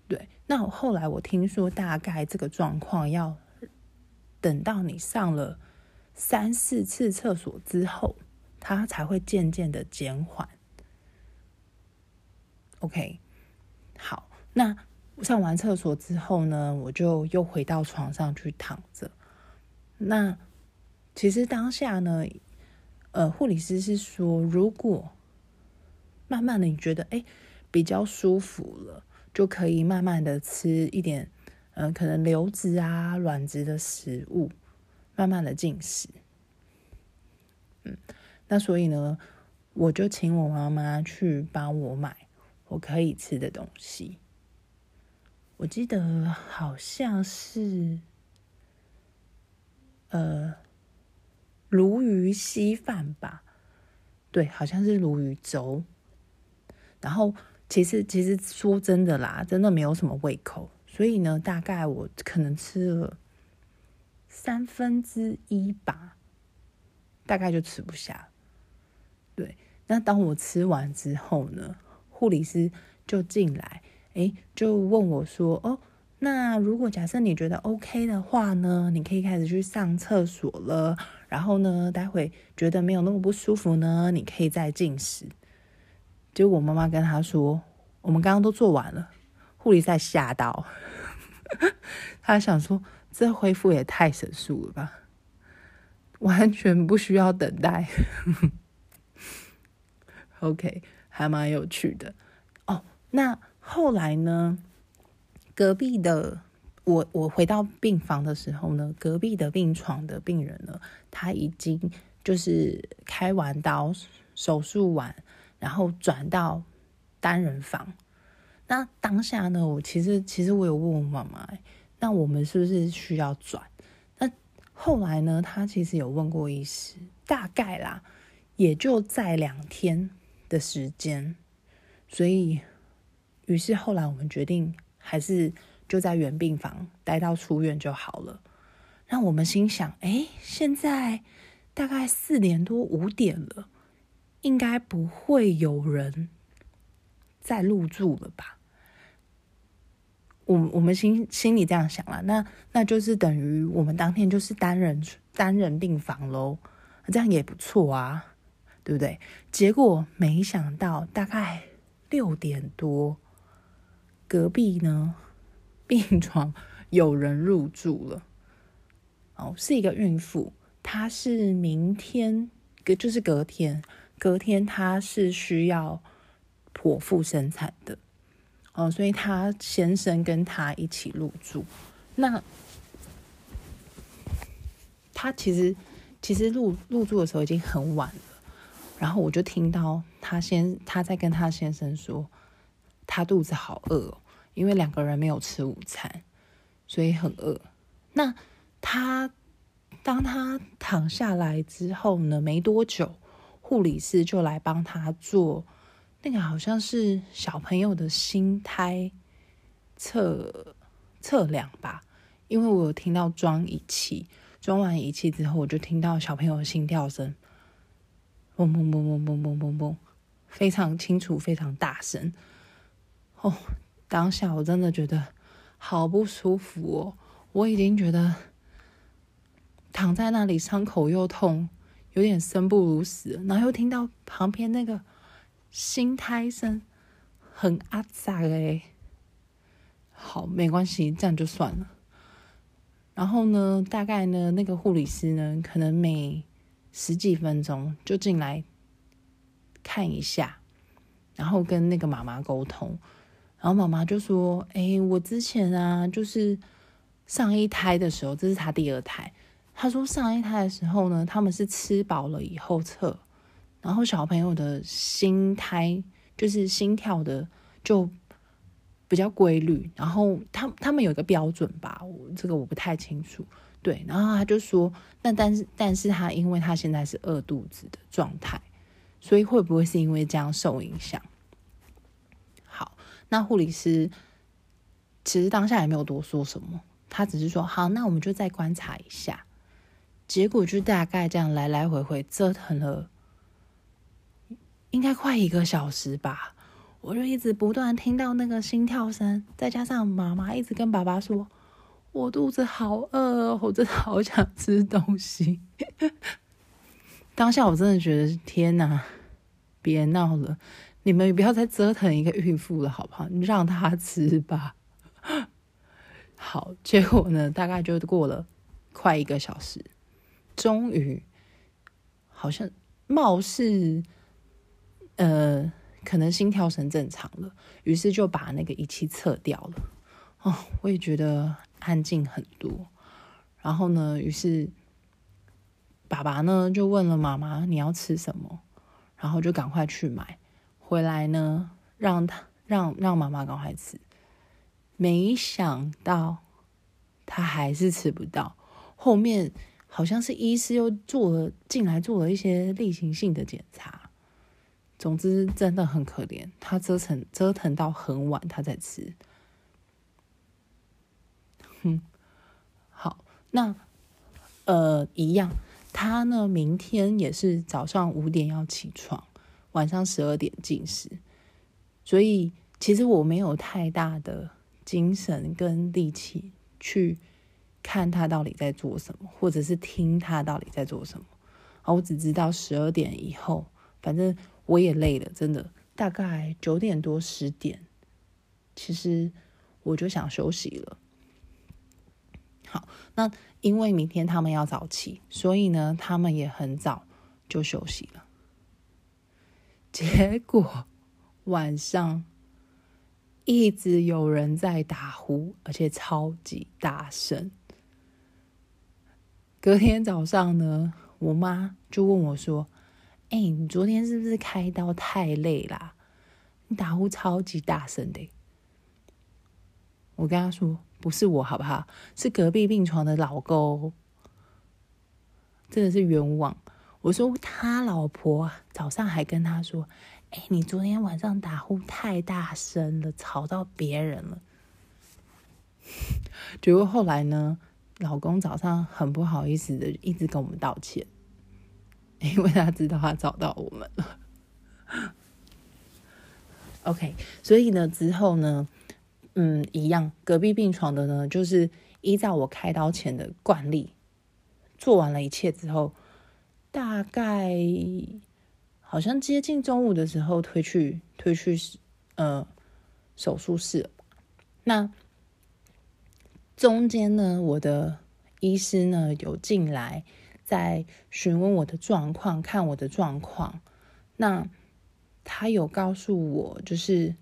对，那后来我听说，大概这个状况要等到你上了三四次厕所之后，它才会渐渐的减缓。OK，好，那上完厕所之后呢，我就又回到床上去躺着。那其实当下呢。呃，护理师是说，如果慢慢的你觉得哎比较舒服了，就可以慢慢的吃一点，呃，可能流质啊、软质的食物，慢慢的进食。嗯，那所以呢，我就请我妈妈去帮我买我可以吃的东西。我记得好像是，呃。鲈鱼稀饭吧，对，好像是鲈鱼粥。然后，其实其实说真的啦，真的没有什么胃口，所以呢，大概我可能吃了三分之一吧，大概就吃不下。对，那当我吃完之后呢，护理师就进来，哎，就问我说：“哦。”那如果假设你觉得 OK 的话呢，你可以开始去上厕所了。然后呢，待会觉得没有那么不舒服呢，你可以再进食。结果我妈妈跟他说：“我们刚刚都做完了。”护理在吓到，他想说：“这恢复也太神速了吧，完全不需要等待。”OK，还蛮有趣的哦。那后来呢？隔壁的我，我回到病房的时候呢，隔壁的病床的病人呢，他已经就是开完刀，手术完，然后转到单人房。那当下呢，我其实其实我有问我妈妈，那我们是不是需要转？那后来呢，他其实有问过医师，大概啦，也就在两天的时间。所以，于是后来我们决定。还是就在原病房待到出院就好了。那我们心想：哎，现在大概四点多五点了，应该不会有人再入住了吧？我我们心心里这样想了。那那就是等于我们当天就是单人单人病房喽，这样也不错啊，对不对？结果没想到大概六点多。隔壁呢，病床有人入住了，哦，是一个孕妇，她是明天隔就是隔天，隔天她是需要剖腹生产的，哦，所以她先生跟她一起入住。那她其实其实入入住的时候已经很晚了，然后我就听到她先她在跟她先生说。他肚子好饿哦，因为两个人没有吃午餐，所以很饿。那他当他躺下来之后呢，没多久，护理师就来帮他做那个好像是小朋友的心胎测测量吧，因为我有听到装仪器，装完仪器之后，我就听到小朋友的心跳声，嘣嘣嘣嘣嘣嘣嘣嘣，非常清楚，非常大声。哦，当下我真的觉得好不舒服哦！我已经觉得躺在那里伤口又痛，有点生不如死，然后又听到旁边那个心胎声，很阿杂哎。好，没关系，这样就算了。然后呢，大概呢，那个护理师呢，可能每十几分钟就进来看一下，然后跟那个妈妈沟通。然后妈妈就说：“哎，我之前啊，就是上一胎的时候，这是他第二胎。他说上一胎的时候呢，他们是吃饱了以后测，然后小朋友的心胎就是心跳的就。”比较规律，然后他他们有一个标准吧，我这个我不太清楚。对，然后他就说，那但是但是他因为他现在是饿肚子的状态，所以会不会是因为这样受影响？那护理师其实当下也没有多说什么，他只是说好，那我们就再观察一下。结果就大概这样来来回回折腾了，应该快一个小时吧。我就一直不断听到那个心跳声，再加上妈妈一直跟爸爸说：“我肚子好饿，我真的好想吃东西。”当下我真的觉得天哪，别闹了，你们不要再折腾一个孕妇了，好不好？你让她吃吧。好，结果呢，大概就过了快一个小时，终于好像貌似呃。可能心跳声正常了，于是就把那个仪器撤掉了。哦，我也觉得安静很多。然后呢，于是爸爸呢就问了妈妈：“你要吃什么？”然后就赶快去买回来呢，让他让让妈妈赶快吃。没想到他还是吃不到。后面好像是医师又做了进来做了一些例行性的检查。总之真的很可怜，他折腾折腾到很晚，他才吃。哼，好，那呃一样，他呢明天也是早上五点要起床，晚上十二点进食，所以其实我没有太大的精神跟力气去看他到底在做什么，或者是听他到底在做什么。啊，我只知道十二点以后，反正。我也累了，真的，大概九点多十点，其实我就想休息了。好，那因为明天他们要早起，所以呢，他们也很早就休息了。结果晚上一直有人在打呼，而且超级大声。隔天早上呢，我妈就问我说。哎，你昨天是不是开刀太累啦？你打呼超级大声的。我跟她说，不是我，好不好？是隔壁病床的老公，真的是冤枉。我说他老婆早上还跟他说，哎，你昨天晚上打呼太大声了，吵到别人了。结果后来呢，老公早上很不好意思的，一直跟我们道歉。因为他知道他找到我们了，OK，所以呢之后呢，嗯，一样，隔壁病床的呢，就是依照我开刀前的惯例，做完了一切之后，大概好像接近中午的时候推去推去呃手术室，那中间呢，我的医师呢有进来。在询问我的状况，看我的状况。那他有告诉我，就是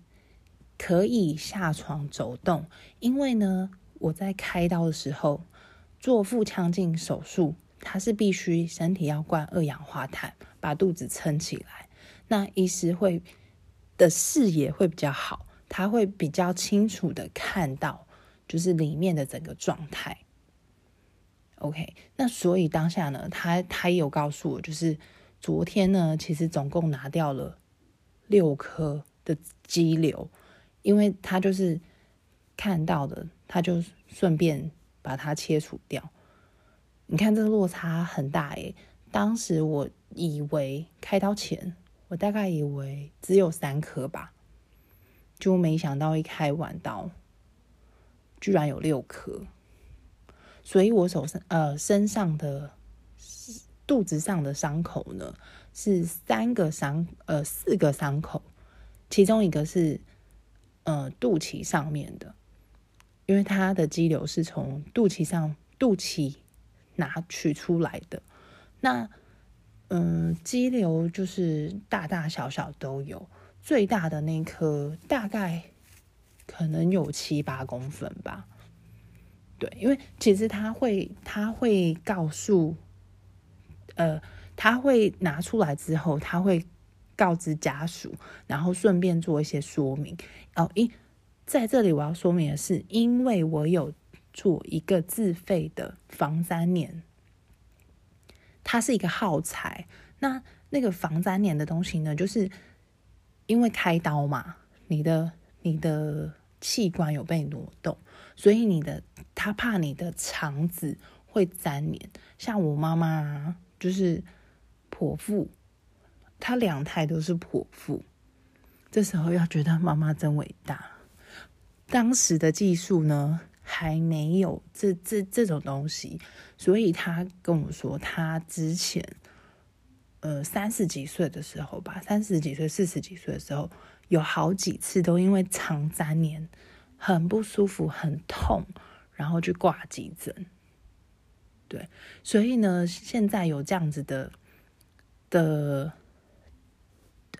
可以下床走动，因为呢，我在开刀的时候做腹腔镜手术，他是必须身体要灌二氧化碳，把肚子撑起来。那医师会的视野会比较好，他会比较清楚的看到，就是里面的整个状态。OK，那所以当下呢，他他也有告诉我，就是昨天呢，其实总共拿掉了六颗的肌瘤，因为他就是看到的，他就顺便把它切除掉。你看这个落差很大诶，当时我以为开刀前，我大概以为只有三颗吧，就没想到一开完刀，居然有六颗。所以，我手上呃身上的肚子上的伤口呢，是三个伤呃四个伤口，其中一个是呃肚脐上面的，因为它的肌瘤是从肚脐上肚脐拿取出来的。那嗯，肌瘤就是大大小小都有，最大的那颗大概可能有七八公分吧。对，因为其实他会他会告诉，呃，他会拿出来之后，他会告知家属，然后顺便做一些说明。哦，因在这里我要说明的是，因为我有做一个自费的防粘连。它是一个耗材，那那个防粘连的东西呢，就是因为开刀嘛，你的你的器官有被挪动，所以你的他怕你的肠子会粘连。像我妈妈就是剖腹，她两胎都是剖腹，这时候要觉得妈妈真伟大。当时的技术呢？还没有这这这种东西，所以他跟我说，他之前呃三十几岁的时候吧，三十几岁、四十几岁的时候，有好几次都因为肠粘连很不舒服、很痛，然后去挂急诊。对，所以呢，现在有这样子的的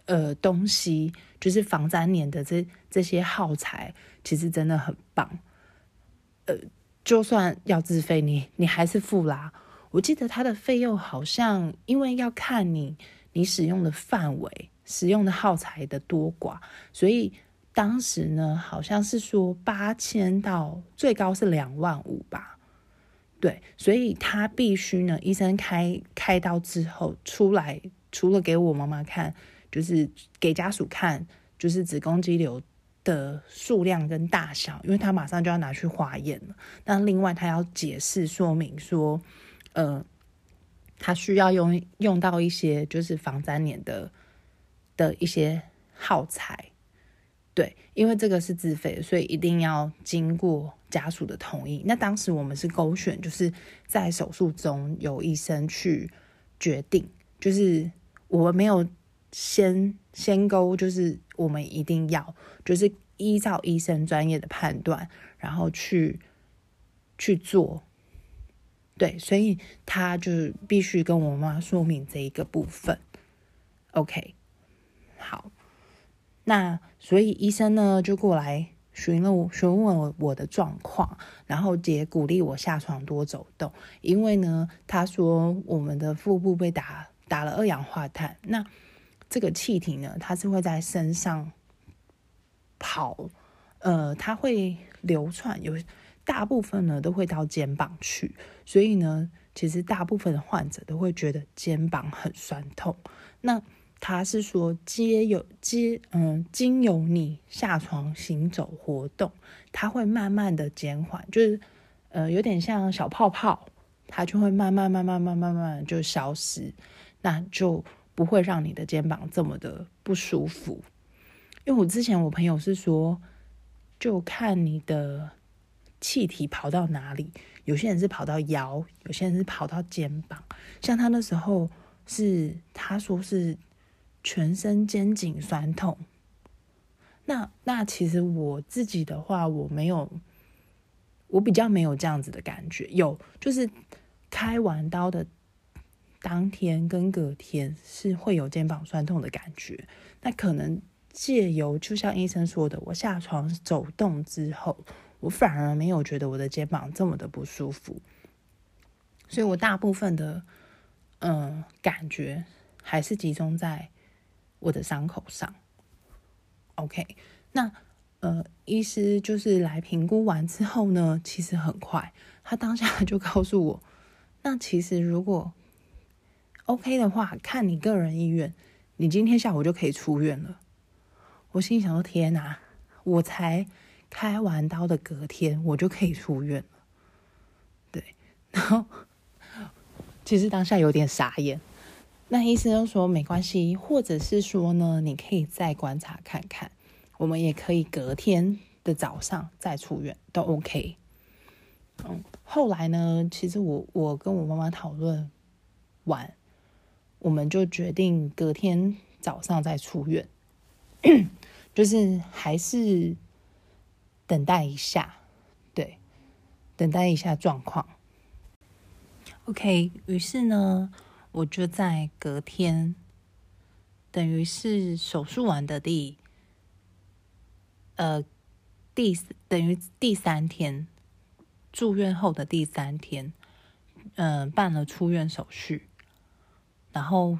呃东西，就是防粘连的这这些耗材，其实真的很棒。呃，就算要自费，你你还是付啦。我记得它的费用好像，因为要看你你使用的范围、使用的耗材的多寡，所以当时呢，好像是说八千到最高是两万五吧。对，所以他必须呢，医生开开刀之后出来，除了给我妈妈看，就是给家属看，就是子宫肌瘤。的数量跟大小，因为他马上就要拿去化验了。那另外，他要解释说明说，呃，他需要用用到一些就是防粘连的的一些耗材，对，因为这个是自费，所以一定要经过家属的同意。那当时我们是勾选，就是在手术中有医生去决定，就是我没有。先先勾，就是我们一定要，就是依照医生专业的判断，然后去去做。对，所以他就是必须跟我妈说明这一个部分。OK，好，那所以医生呢就过来询问询问我我的状况，然后也鼓励我下床多走动，因为呢他说我们的腹部被打打了二氧化碳，那。这个气体呢，它是会在身上跑，呃，它会流窜，有大部分呢都会到肩膀去，所以呢，其实大部分的患者都会觉得肩膀很酸痛。那他是说，接有接嗯，经由你下床行走活动，它会慢慢的减缓，就是呃，有点像小泡泡，它就会慢慢慢慢慢慢慢就消失，那就。不会让你的肩膀这么的不舒服，因为我之前我朋友是说，就看你的气体跑到哪里，有些人是跑到腰，有些人是跑到肩膀。像他那时候是他说是全身肩颈酸痛，那那其实我自己的话，我没有，我比较没有这样子的感觉，有就是开完刀的。当天跟隔天是会有肩膀酸痛的感觉，那可能借由就像医生说的，我下床走动之后，我反而没有觉得我的肩膀这么的不舒服，所以我大部分的嗯感觉还是集中在我的伤口上。OK，那呃，医师就是来评估完之后呢，其实很快，他当下就告诉我，那其实如果 OK 的话，看你个人意愿，你今天下午就可以出院了。我心里想说：天哪，我才开完刀的隔天，我就可以出院了。对，然后其实当下有点傻眼。那医生就说没关系，或者是说呢，你可以再观察看看，我们也可以隔天的早上再出院，都 OK。嗯，后来呢，其实我我跟我妈妈讨论完。我们就决定隔天早上再出院，就是还是等待一下，对，等待一下状况。OK，于是呢，我就在隔天，等于是手术完的第，呃，第等于第三天，住院后的第三天，嗯，办了出院手续，然后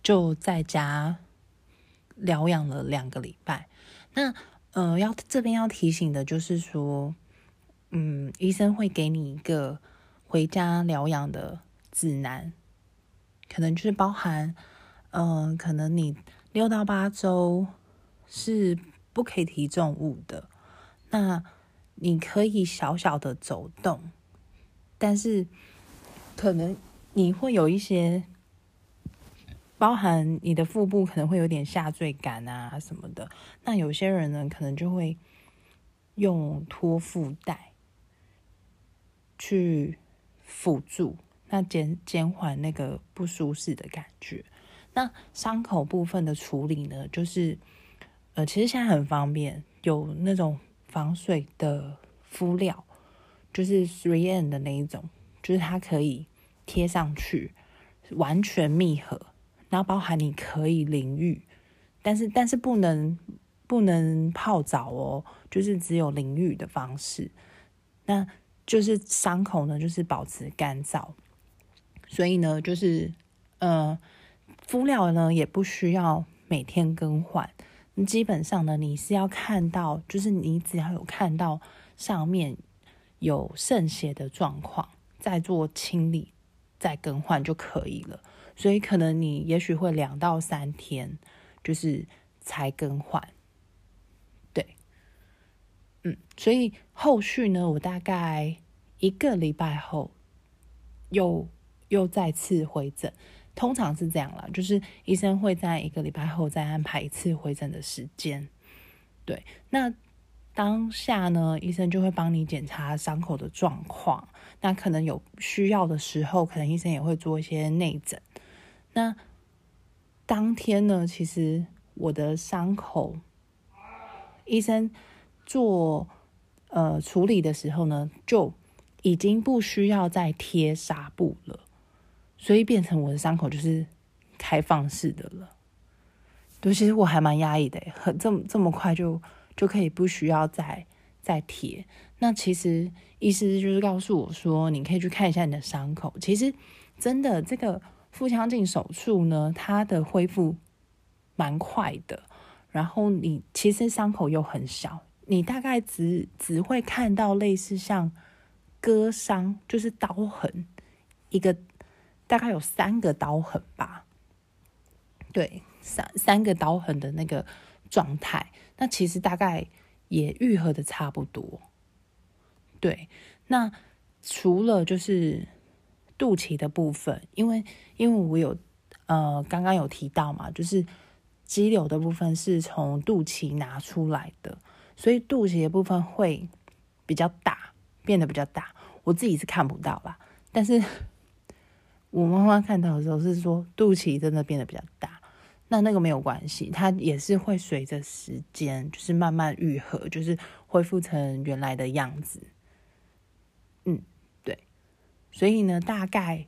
就在家疗养了两个礼拜。那呃，要这边要提醒的就是说，嗯，医生会给你一个回家疗养的指南，可能就是包含，嗯，可能你六到八周是不可以提重物的，那你可以小小的走动，但是可能你会有一些。包含你的腹部可能会有点下坠感啊什么的，那有些人呢可能就会用托腹带去辅助，那减减缓那个不舒适的感觉。那伤口部分的处理呢，就是呃，其实现在很方便，有那种防水的敷料，就是 three N 的那一种，就是它可以贴上去，完全密合。然后包含你可以淋浴，但是但是不能不能泡澡哦，就是只有淋浴的方式。那就是伤口呢，就是保持干燥。所以呢，就是呃，敷料呢也不需要每天更换。基本上呢，你是要看到，就是你只要有看到上面有渗血的状况，再做清理，再更换就可以了。所以可能你也许会两到三天，就是才更换，对，嗯，所以后续呢，我大概一个礼拜后又又再次回诊，通常是这样了，就是医生会在一个礼拜后再安排一次回诊的时间，对，那当下呢，医生就会帮你检查伤口的状况，那可能有需要的时候，可能医生也会做一些内诊。那当天呢，其实我的伤口，医生做呃处理的时候呢，就已经不需要再贴纱布了，所以变成我的伤口就是开放式的了。对，其实我还蛮压抑的，很这么这么快就就可以不需要再再贴。那其实意思就是告诉我说，你可以去看一下你的伤口，其实真的这个。腹腔镜手术呢，它的恢复蛮快的，然后你其实伤口又很小，你大概只只会看到类似像割伤，就是刀痕，一个大概有三个刀痕吧，对，三三个刀痕的那个状态，那其实大概也愈合的差不多，对，那除了就是。肚脐的部分，因为因为我有呃刚刚有提到嘛，就是肌瘤的部分是从肚脐拿出来的，所以肚脐的部分会比较大，变得比较大。我自己是看不到啦，但是我妈妈看到的时候是说肚脐真的变得比较大。那那个没有关系，它也是会随着时间就是慢慢愈合，就是恢复成原来的样子。嗯。所以呢，大概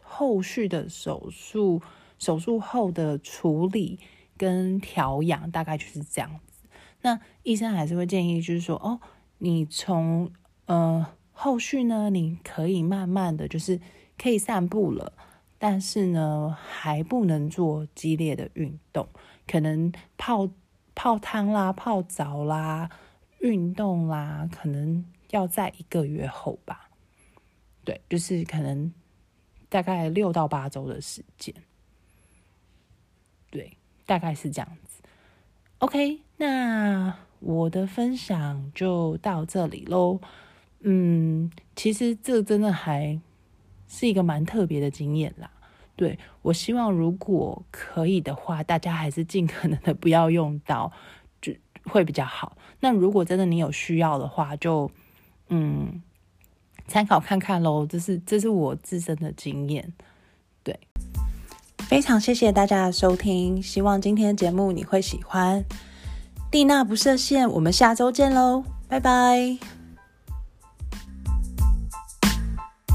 后续的手术、手术后的处理跟调养，大概就是这样子。那医生还是会建议，就是说，哦，你从呃后续呢，你可以慢慢的就是可以散步了，但是呢，还不能做激烈的运动，可能泡泡汤啦、泡澡啦、运动啦，可能要在一个月后吧。对，就是可能大概六到八周的时间，对，大概是这样子。OK，那我的分享就到这里喽。嗯，其实这真的还是一个蛮特别的经验啦。对我希望如果可以的话，大家还是尽可能的不要用到，就会比较好。那如果真的你有需要的话，就嗯。参考看看喽，这是这是我自身的经验。对，非常谢谢大家的收听，希望今天的节目你会喜欢。蒂娜不设限，我们下周见喽。拜拜。